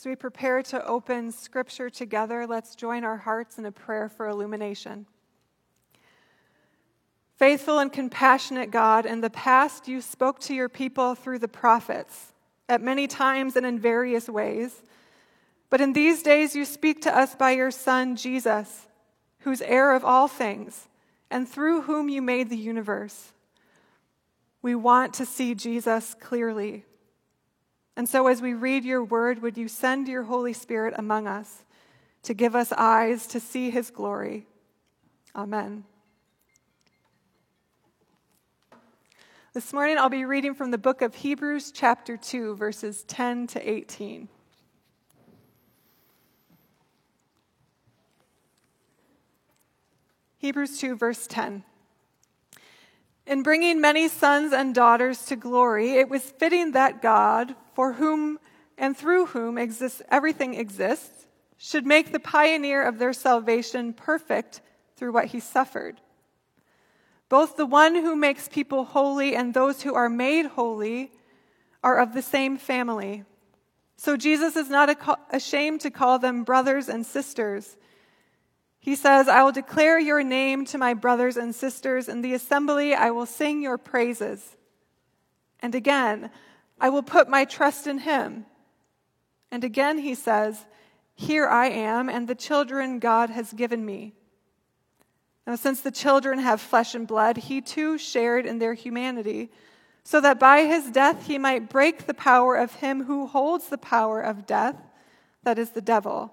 As we prepare to open Scripture together, let's join our hearts in a prayer for illumination. Faithful and compassionate God, in the past you spoke to your people through the prophets, at many times and in various ways. But in these days you speak to us by your Son, Jesus, who's heir of all things, and through whom you made the universe. We want to see Jesus clearly. And so, as we read your word, would you send your Holy Spirit among us to give us eyes to see his glory? Amen. This morning, I'll be reading from the book of Hebrews, chapter 2, verses 10 to 18. Hebrews 2, verse 10. In bringing many sons and daughters to glory, it was fitting that God, for whom and through whom exists, everything exists, should make the pioneer of their salvation perfect through what he suffered. Both the one who makes people holy and those who are made holy are of the same family. So Jesus is not ashamed to call them brothers and sisters. He says, I will declare your name to my brothers and sisters. In the assembly, I will sing your praises. And again, I will put my trust in him. And again, he says, Here I am, and the children God has given me. Now, since the children have flesh and blood, he too shared in their humanity, so that by his death he might break the power of him who holds the power of death, that is the devil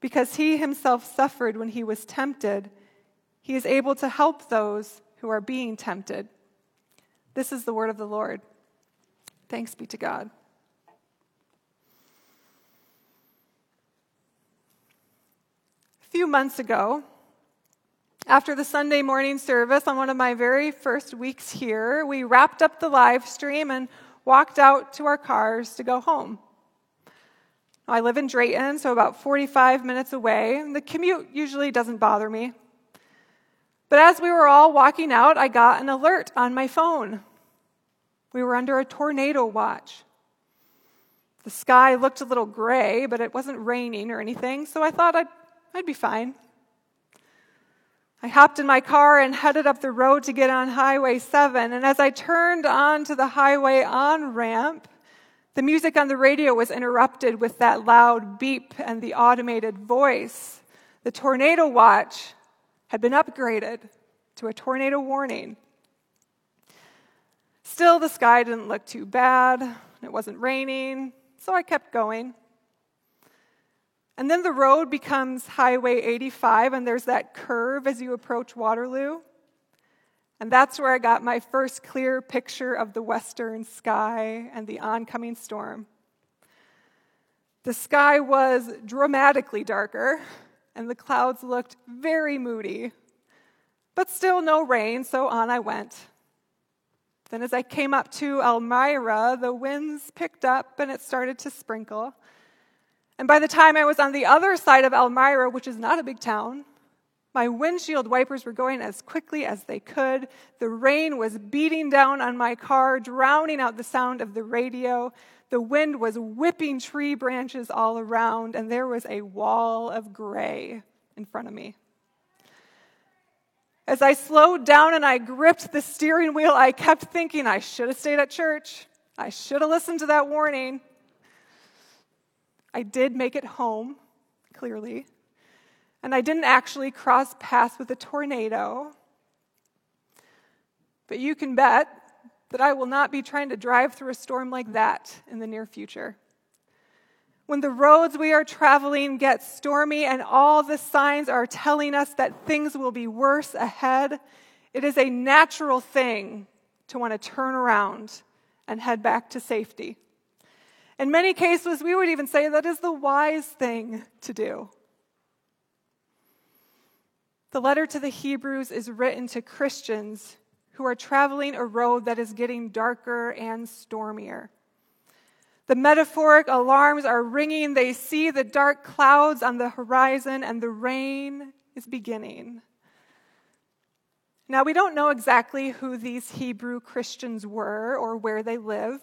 Because he himself suffered when he was tempted, he is able to help those who are being tempted. This is the word of the Lord. Thanks be to God. A few months ago, after the Sunday morning service on one of my very first weeks here, we wrapped up the live stream and walked out to our cars to go home. I live in Drayton, so about 45 minutes away. The commute usually doesn't bother me. But as we were all walking out, I got an alert on my phone. We were under a tornado watch. The sky looked a little gray, but it wasn't raining or anything, so I thought I'd, I'd be fine. I hopped in my car and headed up the road to get on Highway 7, and as I turned onto the highway on ramp, the music on the radio was interrupted with that loud beep and the automated voice. The tornado watch had been upgraded to a tornado warning. Still, the sky didn't look too bad. It wasn't raining, so I kept going. And then the road becomes Highway 85, and there's that curve as you approach Waterloo. And that's where I got my first clear picture of the western sky and the oncoming storm. The sky was dramatically darker, and the clouds looked very moody, but still no rain, so on I went. Then, as I came up to Elmira, the winds picked up and it started to sprinkle. And by the time I was on the other side of Elmira, which is not a big town, my windshield wipers were going as quickly as they could. The rain was beating down on my car, drowning out the sound of the radio. The wind was whipping tree branches all around, and there was a wall of gray in front of me. As I slowed down and I gripped the steering wheel, I kept thinking I should have stayed at church. I should have listened to that warning. I did make it home, clearly and I didn't actually cross paths with a tornado. But you can bet that I will not be trying to drive through a storm like that in the near future. When the roads we are traveling get stormy and all the signs are telling us that things will be worse ahead, it is a natural thing to want to turn around and head back to safety. In many cases, we would even say that is the wise thing to do. The letter to the Hebrews is written to Christians who are traveling a road that is getting darker and stormier. The metaphoric alarms are ringing. They see the dark clouds on the horizon, and the rain is beginning. Now, we don't know exactly who these Hebrew Christians were or where they live.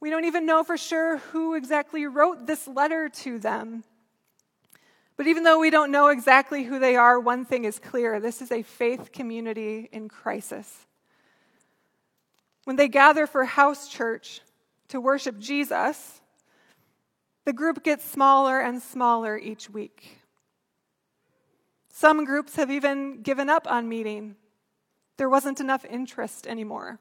We don't even know for sure who exactly wrote this letter to them. But even though we don't know exactly who they are, one thing is clear this is a faith community in crisis. When they gather for house church to worship Jesus, the group gets smaller and smaller each week. Some groups have even given up on meeting. There wasn't enough interest anymore.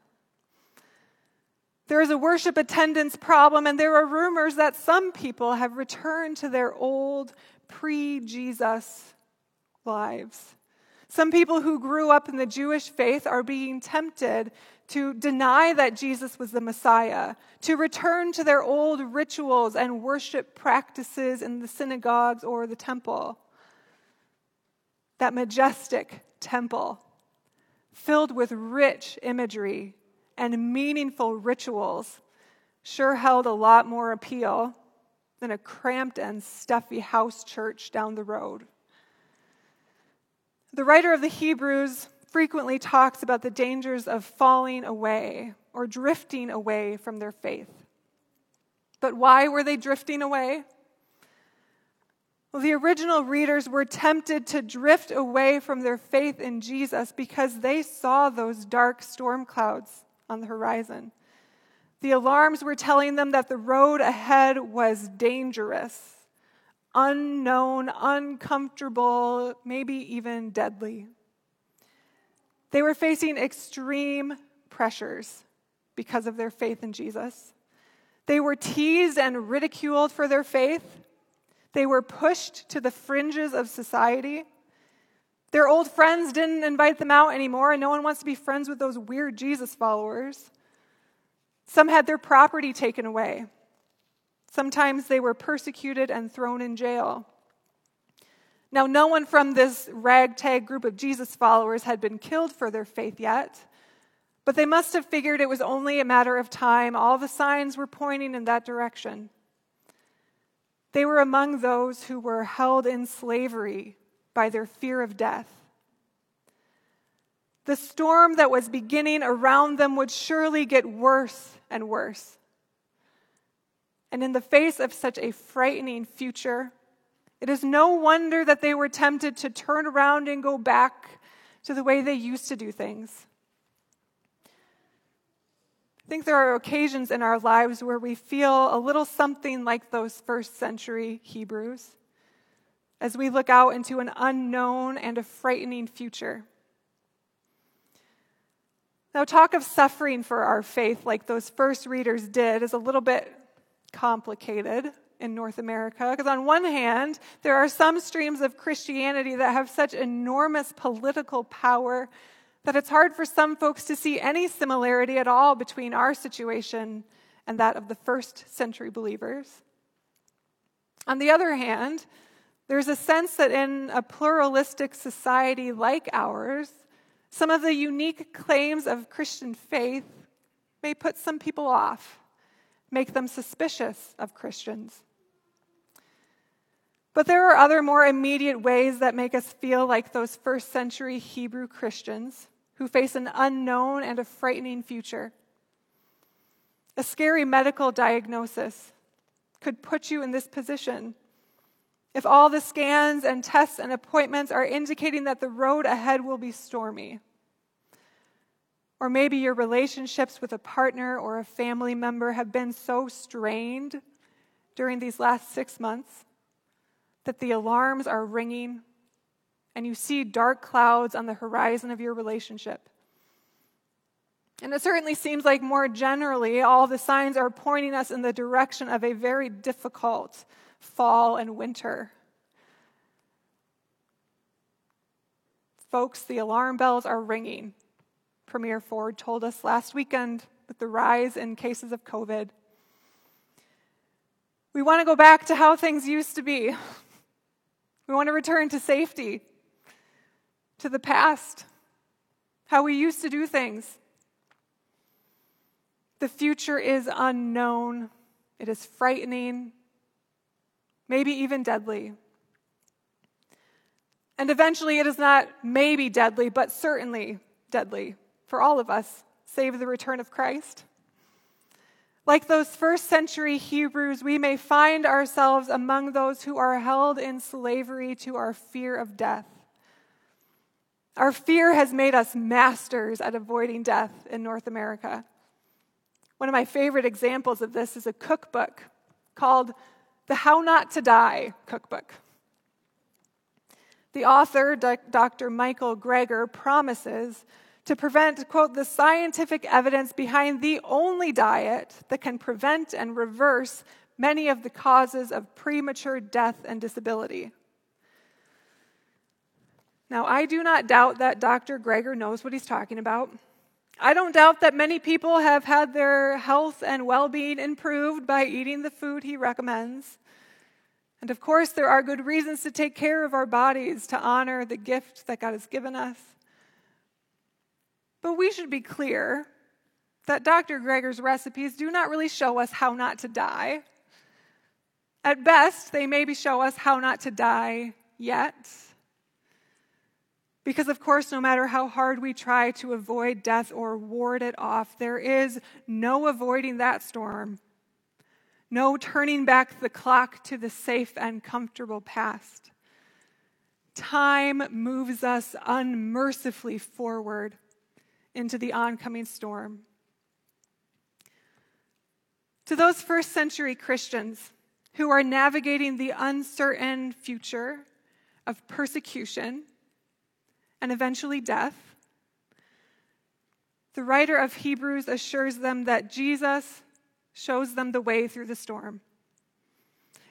There is a worship attendance problem, and there are rumors that some people have returned to their old pre Jesus lives. Some people who grew up in the Jewish faith are being tempted to deny that Jesus was the Messiah, to return to their old rituals and worship practices in the synagogues or the temple. That majestic temple, filled with rich imagery and meaningful rituals, sure held a lot more appeal than a cramped and stuffy house church down the road. The writer of the Hebrews frequently talks about the dangers of falling away or drifting away from their faith. But why were they drifting away? Well, the original readers were tempted to drift away from their faith in Jesus because they saw those dark storm clouds on the horizon. The alarms were telling them that the road ahead was dangerous, unknown, uncomfortable, maybe even deadly. They were facing extreme pressures because of their faith in Jesus. They were teased and ridiculed for their faith. They were pushed to the fringes of society. Their old friends didn't invite them out anymore, and no one wants to be friends with those weird Jesus followers. Some had their property taken away. Sometimes they were persecuted and thrown in jail. Now, no one from this ragtag group of Jesus followers had been killed for their faith yet, but they must have figured it was only a matter of time. All the signs were pointing in that direction. They were among those who were held in slavery by their fear of death. The storm that was beginning around them would surely get worse and worse. And in the face of such a frightening future, it is no wonder that they were tempted to turn around and go back to the way they used to do things. I think there are occasions in our lives where we feel a little something like those first century Hebrews as we look out into an unknown and a frightening future. Now, talk of suffering for our faith, like those first readers did, is a little bit complicated in North America. Because, on one hand, there are some streams of Christianity that have such enormous political power that it's hard for some folks to see any similarity at all between our situation and that of the first century believers. On the other hand, there's a sense that in a pluralistic society like ours, some of the unique claims of Christian faith may put some people off, make them suspicious of Christians. But there are other more immediate ways that make us feel like those first century Hebrew Christians who face an unknown and a frightening future. A scary medical diagnosis could put you in this position. If all the scans and tests and appointments are indicating that the road ahead will be stormy, or maybe your relationships with a partner or a family member have been so strained during these last six months that the alarms are ringing and you see dark clouds on the horizon of your relationship. And it certainly seems like more generally, all the signs are pointing us in the direction of a very difficult fall and winter. Folks, the alarm bells are ringing. Premier Ford told us last weekend with the rise in cases of COVID. We want to go back to how things used to be. We want to return to safety, to the past, how we used to do things. The future is unknown, it is frightening, maybe even deadly. And eventually, it is not maybe deadly, but certainly deadly for all of us, save the return of Christ. Like those first century Hebrews, we may find ourselves among those who are held in slavery to our fear of death. Our fear has made us masters at avoiding death in North America. One of my favorite examples of this is a cookbook called the How Not to Die cookbook. The author, Dr. Michael Greger, promises to prevent, quote, the scientific evidence behind the only diet that can prevent and reverse many of the causes of premature death and disability. Now, I do not doubt that Dr. Greger knows what he's talking about. I don't doubt that many people have had their health and well being improved by eating the food he recommends. And of course, there are good reasons to take care of our bodies, to honor the gift that God has given us. But we should be clear that Dr. Greger's recipes do not really show us how not to die. At best, they maybe show us how not to die yet. Because, of course, no matter how hard we try to avoid death or ward it off, there is no avoiding that storm. No turning back the clock to the safe and comfortable past. Time moves us unmercifully forward into the oncoming storm. To those first century Christians who are navigating the uncertain future of persecution and eventually death, the writer of Hebrews assures them that Jesus shows them the way through the storm.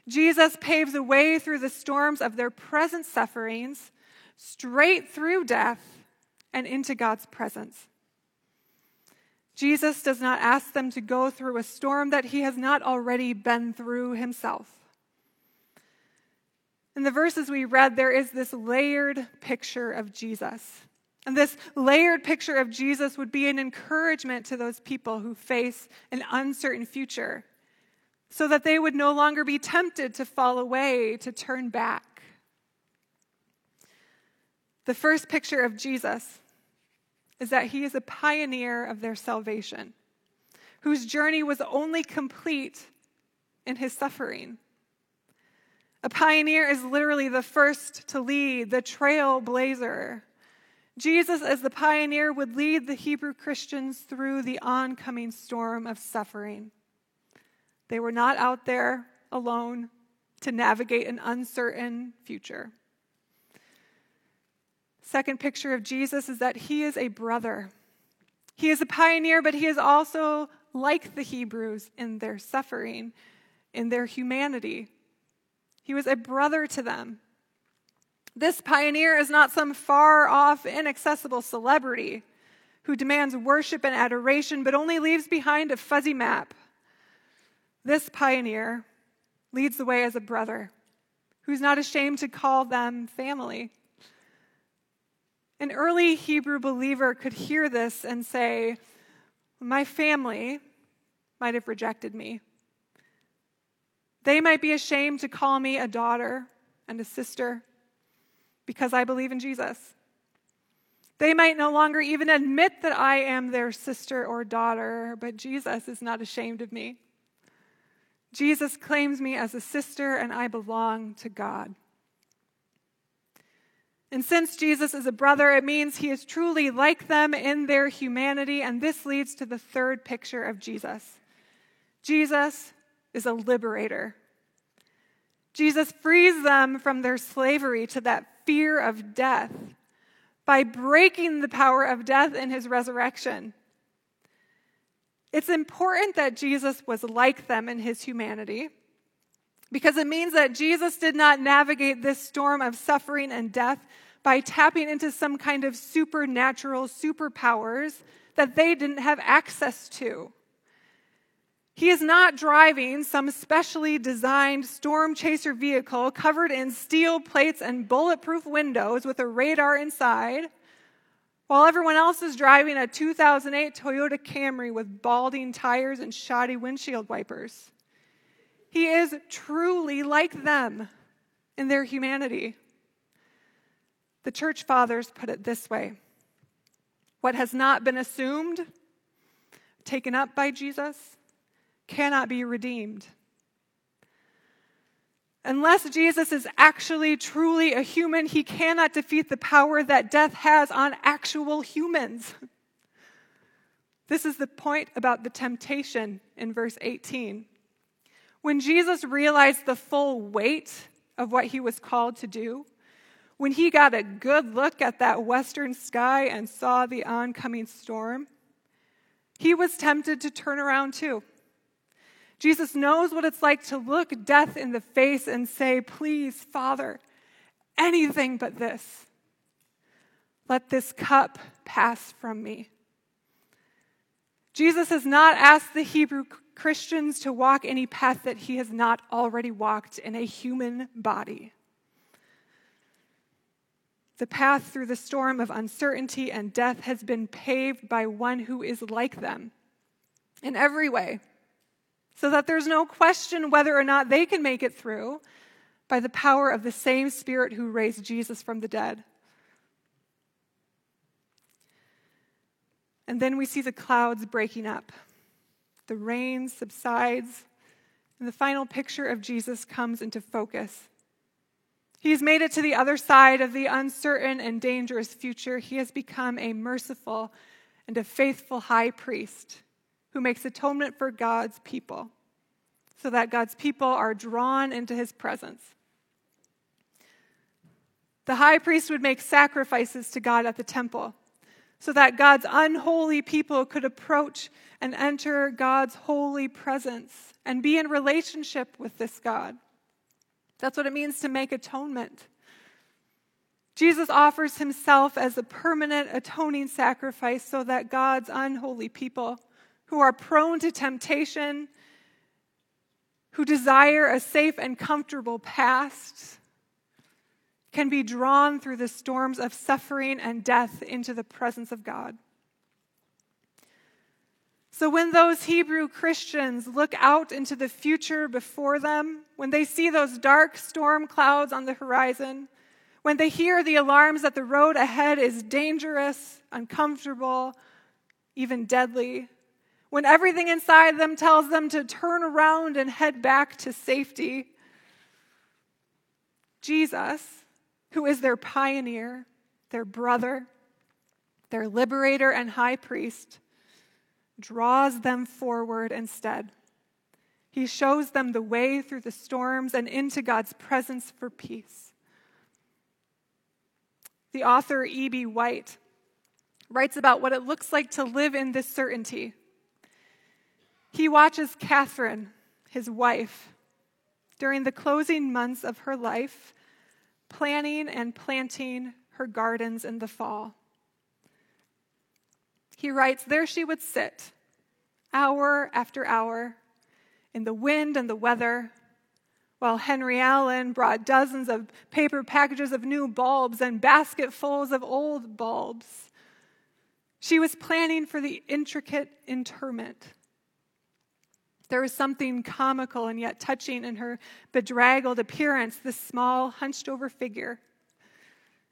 Jesus paves a way through the storms of their present sufferings, straight through death, and into God's presence. Jesus does not ask them to go through a storm that he has not already been through himself. In the verses we read, there is this layered picture of Jesus. And this layered picture of Jesus would be an encouragement to those people who face an uncertain future, so that they would no longer be tempted to fall away, to turn back. The first picture of Jesus is that he is a pioneer of their salvation, whose journey was only complete in his suffering. A pioneer is literally the first to lead, the trailblazer. Jesus, as the pioneer, would lead the Hebrew Christians through the oncoming storm of suffering. They were not out there alone to navigate an uncertain future. Second picture of Jesus is that he is a brother. He is a pioneer, but he is also like the Hebrews in their suffering, in their humanity. He was a brother to them. This pioneer is not some far off, inaccessible celebrity who demands worship and adoration, but only leaves behind a fuzzy map. This pioneer leads the way as a brother who's not ashamed to call them family. An early Hebrew believer could hear this and say, My family might have rejected me. They might be ashamed to call me a daughter and a sister because I believe in Jesus. They might no longer even admit that I am their sister or daughter, but Jesus is not ashamed of me. Jesus claims me as a sister, and I belong to God. And since Jesus is a brother, it means he is truly like them in their humanity. And this leads to the third picture of Jesus Jesus is a liberator. Jesus frees them from their slavery to that fear of death by breaking the power of death in his resurrection. It's important that Jesus was like them in his humanity because it means that Jesus did not navigate this storm of suffering and death by tapping into some kind of supernatural superpowers that they didn't have access to. He is not driving some specially designed storm chaser vehicle covered in steel plates and bulletproof windows with a radar inside, while everyone else is driving a 2008 Toyota Camry with balding tires and shoddy windshield wipers. He is truly like them in their humanity. The church fathers put it this way What has not been assumed, taken up by Jesus, cannot be redeemed. Unless Jesus is actually truly a human, he cannot defeat the power that death has on actual humans. This is the point about the temptation in verse 18. When Jesus realized the full weight of what he was called to do, when he got a good look at that western sky and saw the oncoming storm, he was tempted to turn around too. Jesus knows what it's like to look death in the face and say, Please, Father, anything but this. Let this cup pass from me. Jesus has not asked the Hebrew Christians to walk any path that he has not already walked in a human body. The path through the storm of uncertainty and death has been paved by one who is like them in every way so that there's no question whether or not they can make it through by the power of the same Spirit who raised Jesus from the dead. And then we see the clouds breaking up. The rain subsides, and the final picture of Jesus comes into focus. He's made it to the other side of the uncertain and dangerous future. He has become a merciful and a faithful high priest who makes atonement for God's people so that God's people are drawn into his presence. The high priest would make sacrifices to God at the temple so that God's unholy people could approach and enter God's holy presence and be in relationship with this God. That's what it means to make atonement. Jesus offers himself as a permanent atoning sacrifice so that God's unholy people who are prone to temptation, who desire a safe and comfortable past, can be drawn through the storms of suffering and death into the presence of God. So, when those Hebrew Christians look out into the future before them, when they see those dark storm clouds on the horizon, when they hear the alarms that the road ahead is dangerous, uncomfortable, even deadly, when everything inside them tells them to turn around and head back to safety, Jesus, who is their pioneer, their brother, their liberator and high priest, draws them forward instead. He shows them the way through the storms and into God's presence for peace. The author E.B. White writes about what it looks like to live in this certainty he watches Katharine, his wife, during the closing months of her life, planning and planting her gardens in the fall. He writes, There she would sit, hour after hour, in the wind and the weather, while Henry Allen brought dozens of paper packages of new bulbs and basketfuls of old bulbs. She was planning for the intricate interment there was something comical and yet touching in her bedraggled appearance, this small, hunched over figure.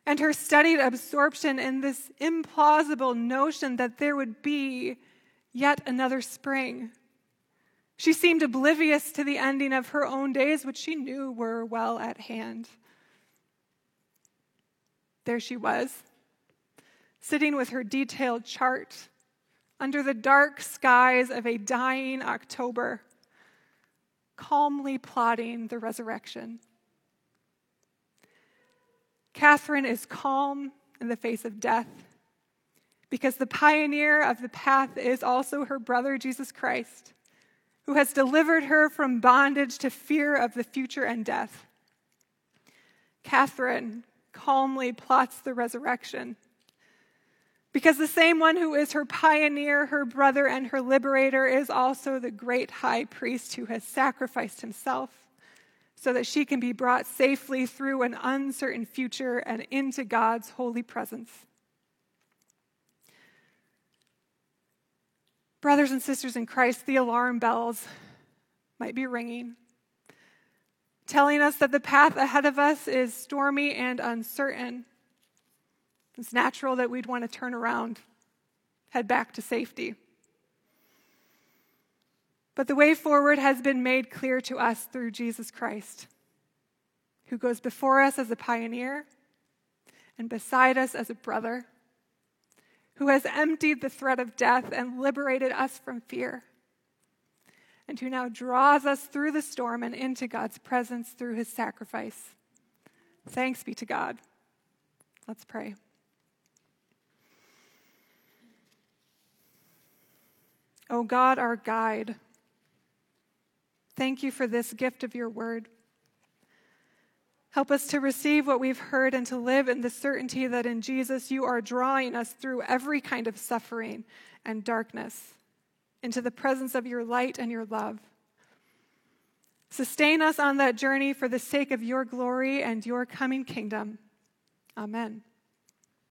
And her studied absorption in this implausible notion that there would be yet another spring. She seemed oblivious to the ending of her own days, which she knew were well at hand. There she was, sitting with her detailed chart under the dark skies of a dying October, calmly plotting the resurrection. Katharine is calm in the face of death because the pioneer of the path is also her brother, Jesus Christ, who has delivered her from bondage to fear of the future and death. Katharine calmly plots the resurrection Because the same one who is her pioneer, her brother, and her liberator is also the great high priest who has sacrificed himself so that she can be brought safely through an uncertain future and into God's holy presence. Brothers and sisters in Christ, the alarm bells might be ringing, telling us that the path ahead of us is stormy and uncertain. It's natural that we'd want to turn around, head back to safety. But the way forward has been made clear to us through Jesus Christ, who goes before us as a pioneer and beside us as a brother, who has emptied the threat of death and liberated us from fear, and who now draws us through the storm and into God's presence through his sacrifice. Thanks be to God. Let's pray. O oh God, our guide, thank you for this gift of your word. Help us to receive what we've heard and to live in the certainty that in Jesus you are drawing us through every kind of suffering and darkness into the presence of your light and your love. Sustain us on that journey for the sake of your glory and your coming kingdom. Amen.